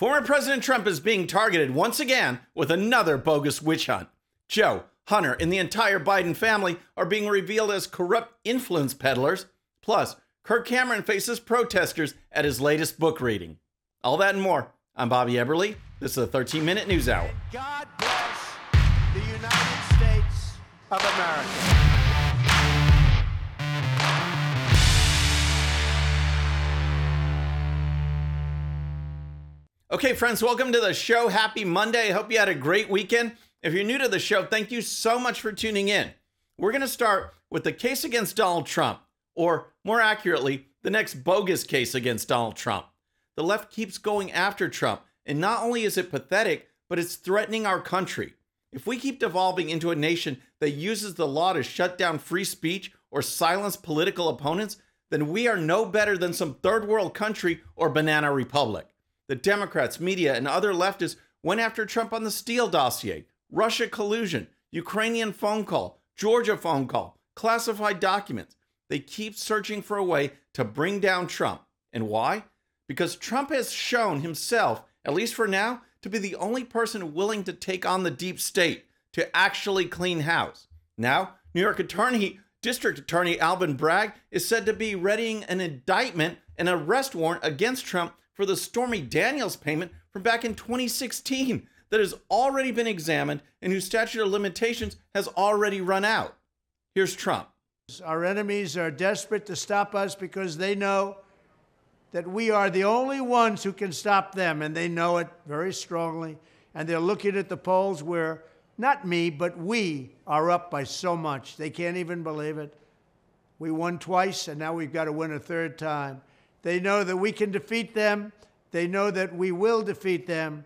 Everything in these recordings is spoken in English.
Former President Trump is being targeted once again with another bogus witch hunt. Joe, Hunter, and the entire Biden family are being revealed as corrupt influence peddlers. Plus, Kirk Cameron faces protesters at his latest book reading. All that and more. I'm Bobby Eberle. This is a 13 minute news hour. God bless the United States of America. Okay, friends, welcome to the show. Happy Monday. I hope you had a great weekend. If you're new to the show, thank you so much for tuning in. We're going to start with the case against Donald Trump, or more accurately, the next bogus case against Donald Trump. The left keeps going after Trump, and not only is it pathetic, but it's threatening our country. If we keep devolving into a nation that uses the law to shut down free speech or silence political opponents, then we are no better than some third world country or banana republic. The Democrats, media, and other leftists went after Trump on the Steele dossier, Russia collusion, Ukrainian phone call, Georgia phone call, classified documents. They keep searching for a way to bring down Trump. And why? Because Trump has shown himself, at least for now, to be the only person willing to take on the deep state, to actually clean house. Now, New York Attorney, District Attorney Alvin Bragg is said to be readying an indictment and arrest warrant against Trump for the Stormy Daniels payment from back in 2016 that has already been examined and whose statute of limitations has already run out. Here's Trump. Our enemies are desperate to stop us because they know that we are the only ones who can stop them, and they know it very strongly. And they're looking at the polls where not me, but we are up by so much. They can't even believe it. We won twice, and now we've got to win a third time. They know that we can defeat them. They know that we will defeat them.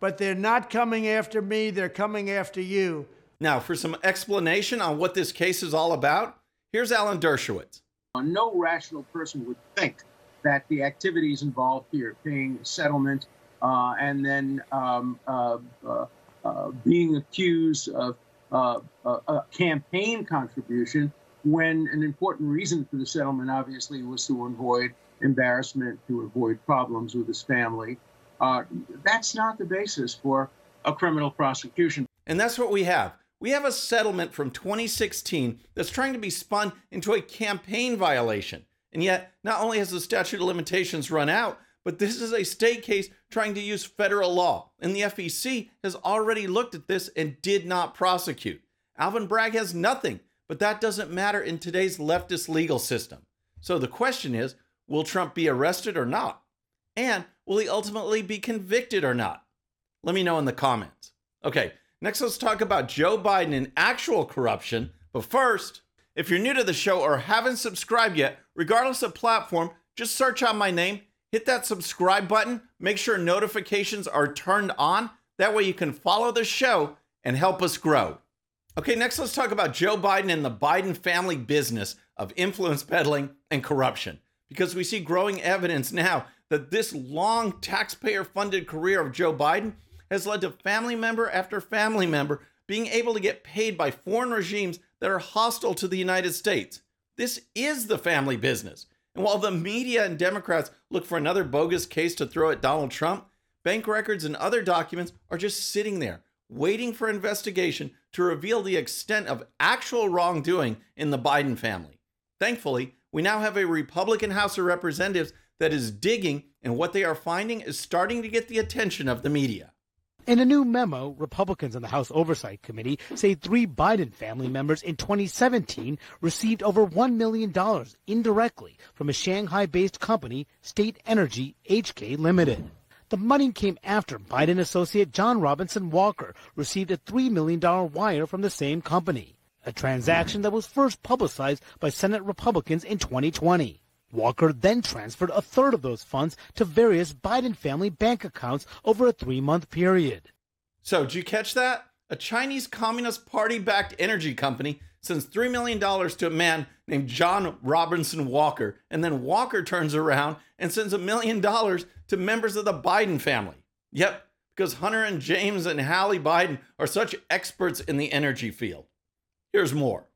But they're not coming after me, they're coming after you. Now, for some explanation on what this case is all about, here's Alan Dershowitz. No rational person would think that the activities involved here, paying settlement uh, and then um, uh, uh, uh being accused of uh, uh, a campaign contribution, when an important reason for the settlement obviously was to avoid embarrassment to avoid problems with his family. Uh, that's not the basis for a criminal prosecution. And that's what we have. We have a settlement from 2016 that's trying to be spun into a campaign violation. And yet, not only has the statute of limitations run out, but this is a state case trying to use federal law. And the FEC has already looked at this and did not prosecute. Alvin Bragg has nothing, but that doesn't matter in today's leftist legal system. So the question is Will Trump be arrested or not? And will he ultimately be convicted or not? Let me know in the comments. Okay, next let's talk about Joe Biden and actual corruption. But first, if you're new to the show or haven't subscribed yet, regardless of platform, just search out my name, hit that subscribe button, make sure notifications are turned on. That way you can follow the show and help us grow. Okay, next let's talk about Joe Biden and the Biden family business of influence peddling and corruption because we see growing evidence now that this long taxpayer funded career of Joe Biden has led to family member after family member being able to get paid by foreign regimes that are hostile to the United States. This is the family business. And while the media and Democrats look for another bogus case to throw at Donald Trump, bank records and other documents are just sitting there, waiting for investigation to reveal the extent of actual wrongdoing in the Biden family. Thankfully, we now have a Republican House of Representatives that is digging, and what they are finding is starting to get the attention of the media. In a new memo, Republicans on the House Oversight Committee say three Biden family members in 2017 received over $1 million indirectly from a Shanghai based company, State Energy HK Limited. The money came after Biden associate John Robinson Walker received a $3 million wire from the same company a transaction that was first publicized by Senate Republicans in 2020. Walker then transferred a third of those funds to various Biden family bank accounts over a three month period. So, did you catch that? A Chinese Communist Party backed energy company sends $3 million to a man named John Robinson Walker, and then Walker turns around and sends a million dollars to members of the Biden family. Yep, because Hunter and James and Hallie Biden are such experts in the energy field. Here's more.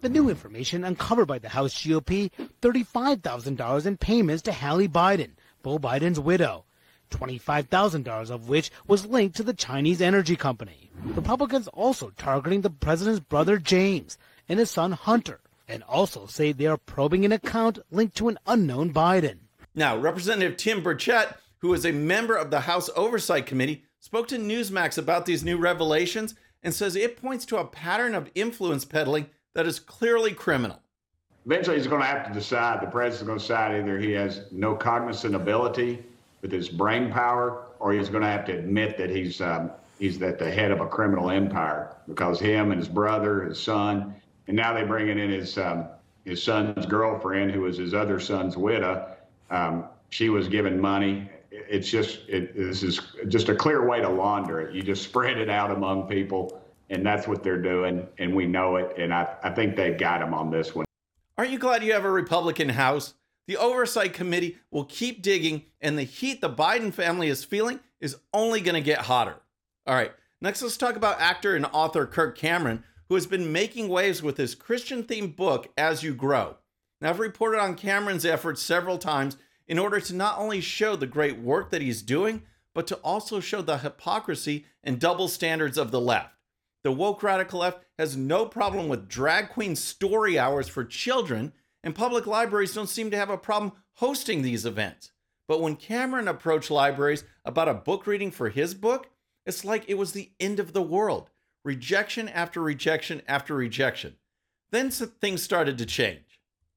The new information uncovered by the House GOP $35,000 in payments to Hallie Biden, Beau Biden's widow. $25,000 of which was linked to the Chinese energy company. Republicans also targeting the president's brother James and his son Hunter, and also say they are probing an account linked to an unknown Biden. Now, Representative Tim Burchett, who is a member of the House Oversight Committee, spoke to Newsmax about these new revelations and says it points to a pattern of influence peddling that is clearly criminal. Eventually, he's going to have to decide. The president's going to decide either he has no cognizant ability with his brain power, or he's going to have to admit that he's um, he's at the head of a criminal empire because him and his brother, his son, and now they're bringing in his um, his son's girlfriend, who was his other son's widow. Um, she was given money. It's just it, this is just a clear way to launder it. You just spread it out among people, and that's what they're doing, and we know it. And I, I think they've got him on this one. Aren't you glad you have a Republican House? The Oversight Committee will keep digging, and the heat the Biden family is feeling is only going to get hotter. All right, next let's talk about actor and author Kirk Cameron, who has been making waves with his Christian themed book, As You Grow. Now, I've reported on Cameron's efforts several times in order to not only show the great work that he's doing, but to also show the hypocrisy and double standards of the left. The woke radical left has no problem with drag queen story hours for children, and public libraries don't seem to have a problem hosting these events. But when Cameron approached libraries about a book reading for his book, it's like it was the end of the world. Rejection after rejection after rejection. Then things started to change.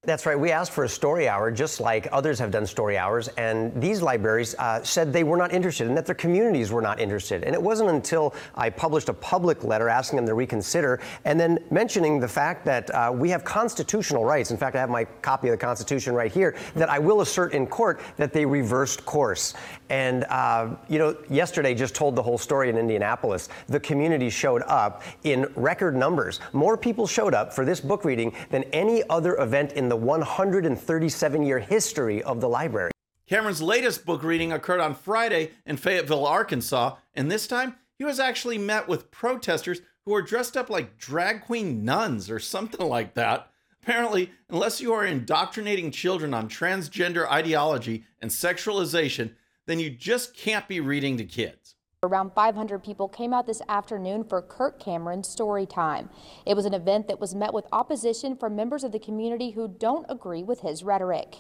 That's right. We asked for a story hour, just like others have done story hours, and these libraries uh, said they were not interested and that their communities were not interested. And it wasn't until I published a public letter asking them to reconsider and then mentioning the fact that uh, we have constitutional rights. In fact, I have my copy of the Constitution right here that I will assert in court that they reversed course. And, uh, you know, yesterday just told the whole story in Indianapolis. The community showed up in record numbers. More people showed up for this book reading than any other event in the 137 year history of the library. Cameron's latest book reading occurred on Friday in Fayetteville, Arkansas, and this time he was actually met with protesters who were dressed up like drag queen nuns or something like that. Apparently, unless you are indoctrinating children on transgender ideology and sexualization, then you just can't be reading to kids. Around 500 people came out this afternoon for Kirk Cameron's story time. It was an event that was met with opposition from members of the community who don't agree with his rhetoric.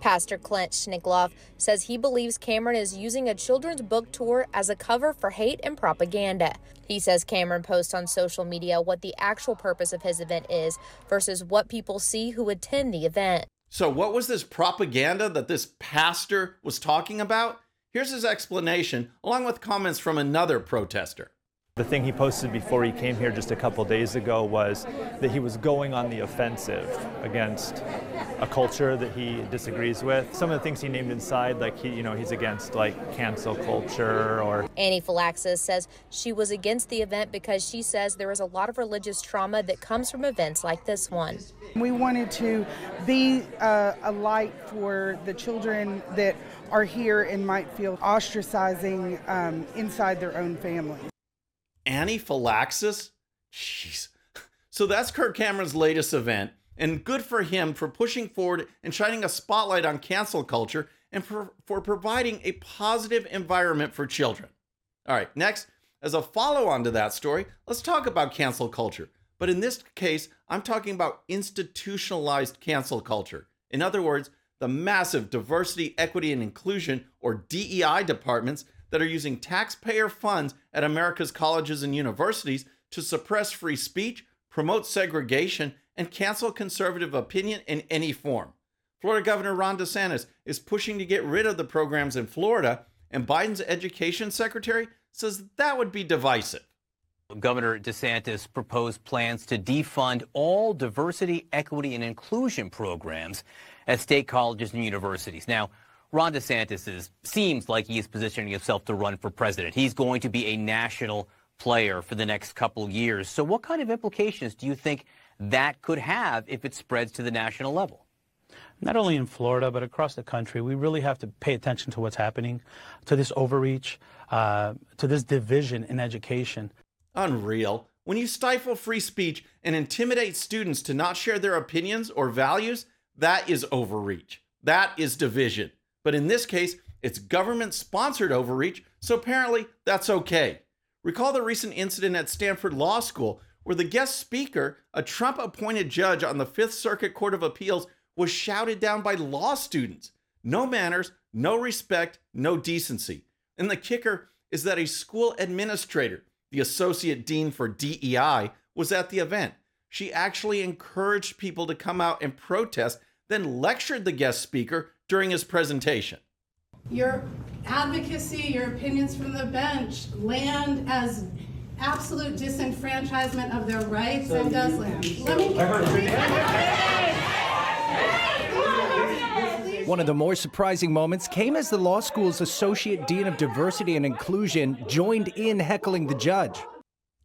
Pastor Clint Schnekloth says he believes Cameron is using a children's book tour as a cover for hate and propaganda. He says Cameron posts on social media what the actual purpose of his event is versus what people see who attend the event. So, what was this propaganda that this pastor was talking about? Here's his explanation, along with comments from another protester. The thing he posted before he came here just a couple days ago was that he was going on the offensive against a culture that he disagrees with. Some of the things he named inside, like he, you know, he's against like cancel culture or. Annie Phylaxis says she was against the event because she says there is a lot of religious trauma that comes from events like this one. We wanted to be uh, a light for the children that are here and might feel ostracizing um, inside their own family anaphylaxis? Jeez. So that's Kirk Cameron's latest event, and good for him for pushing forward and shining a spotlight on cancel culture and for, for providing a positive environment for children. All right, next, as a follow on to that story, let's talk about cancel culture. But in this case, I'm talking about institutionalized cancel culture. In other words, the massive diversity, equity, and inclusion, or DEI departments that are using taxpayer funds at America's colleges and universities to suppress free speech, promote segregation, and cancel conservative opinion in any form. Florida Governor Ron DeSantis is pushing to get rid of the programs in Florida, and Biden's education secretary says that would be divisive. Governor DeSantis proposed plans to defund all diversity, equity, and inclusion programs at state colleges and universities. Now, Ron DeSantis is, seems like he is positioning himself to run for president. He's going to be a national player for the next couple of years. So, what kind of implications do you think that could have if it spreads to the national level? Not only in Florida, but across the country, we really have to pay attention to what's happening, to this overreach, uh, to this division in education. Unreal. When you stifle free speech and intimidate students to not share their opinions or values, that is overreach. That is division. But in this case, It's government sponsored overreach, so apparently that's okay. Recall the recent incident at Stanford Law School where the guest speaker, a Trump appointed judge on the Fifth Circuit Court of Appeals, was shouted down by law students. No manners, no respect, no decency. And the kicker is that a school administrator, the associate dean for DEI, was at the event. She actually encouraged people to come out and protest, then lectured the guest speaker during his presentation. Your advocacy, your opinions from the bench land as absolute disenfranchisement of their rights and does land. Let me. One of the more surprising moments came as the law school's Associate Dean of Diversity and Inclusion joined in heckling the judge.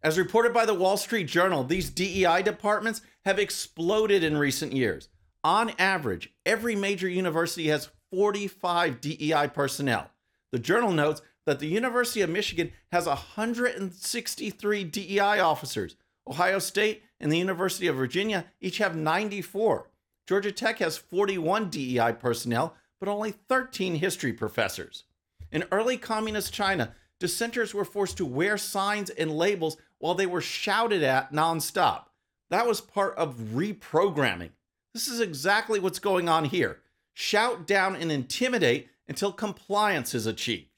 As reported by the Wall Street Journal, these DEI departments have exploded in recent years. On average, every major university has 45 DEI personnel. The journal notes that the University of Michigan has 163 DEI officers. Ohio State and the University of Virginia each have 94. Georgia Tech has 41 DEI personnel, but only 13 history professors. In early communist China, dissenters were forced to wear signs and labels while they were shouted at nonstop. That was part of reprogramming. This is exactly what's going on here. Shout down and intimidate until compliance is achieved.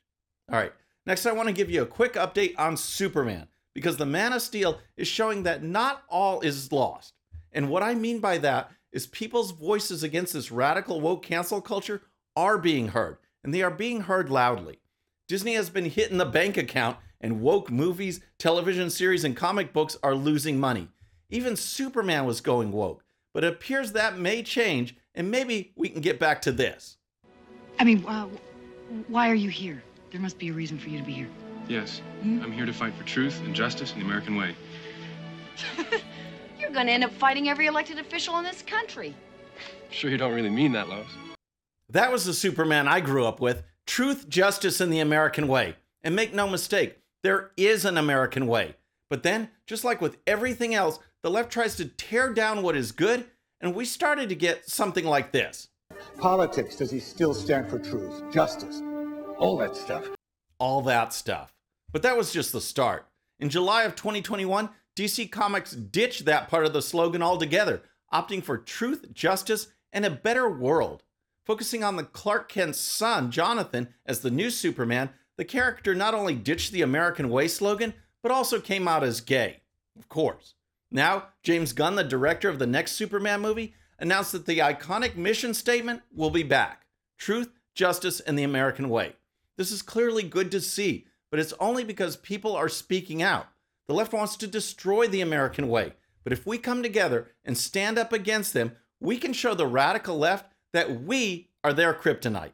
All right, next I want to give you a quick update on Superman because the Man of Steel is showing that not all is lost. And what I mean by that is people's voices against this radical woke cancel culture are being heard, and they are being heard loudly. Disney has been hitting the bank account, and woke movies, television series, and comic books are losing money. Even Superman was going woke, but it appears that may change, and maybe we can get back to this. I mean, uh, why are you here? There must be a reason for you to be here. Yes, I'm here to fight for truth and justice in the American way. You're going to end up fighting every elected official in this country. Sure, you don't really mean that, Lois. That was the Superman I grew up with. Truth, justice, and the American way. And make no mistake, there is an American way. But then, just like with everything else, the left tries to tear down what is good, and we started to get something like this. Politics, does he still stand for truth, justice, all that stuff? All that stuff. But that was just the start. In July of 2021, DC Comics ditched that part of the slogan altogether, opting for truth, justice, and a better world. Focusing on the Clark Kent's son, Jonathan, as the new Superman, the character not only ditched the American Way slogan, but also came out as gay. Of course. Now, James Gunn, the director of the next Superman movie, announced that the iconic mission statement will be back truth, justice, and the American way. This is clearly good to see, but it's only because people are speaking out. The left wants to destroy the American way, but if we come together and stand up against them, we can show the radical left that we are their kryptonite.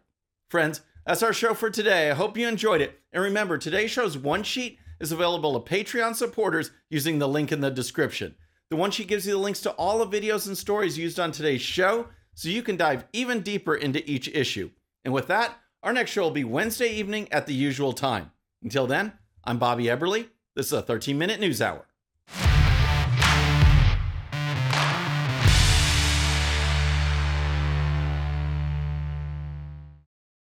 Friends, that's our show for today. I hope you enjoyed it. And remember, today's show's one sheet is available to Patreon supporters using the link in the description. The one sheet gives you the links to all the videos and stories used on today's show so you can dive even deeper into each issue. And with that, our next show will be Wednesday evening at the usual time. Until then, I'm Bobby Eberle. This is a 13 minute news hour.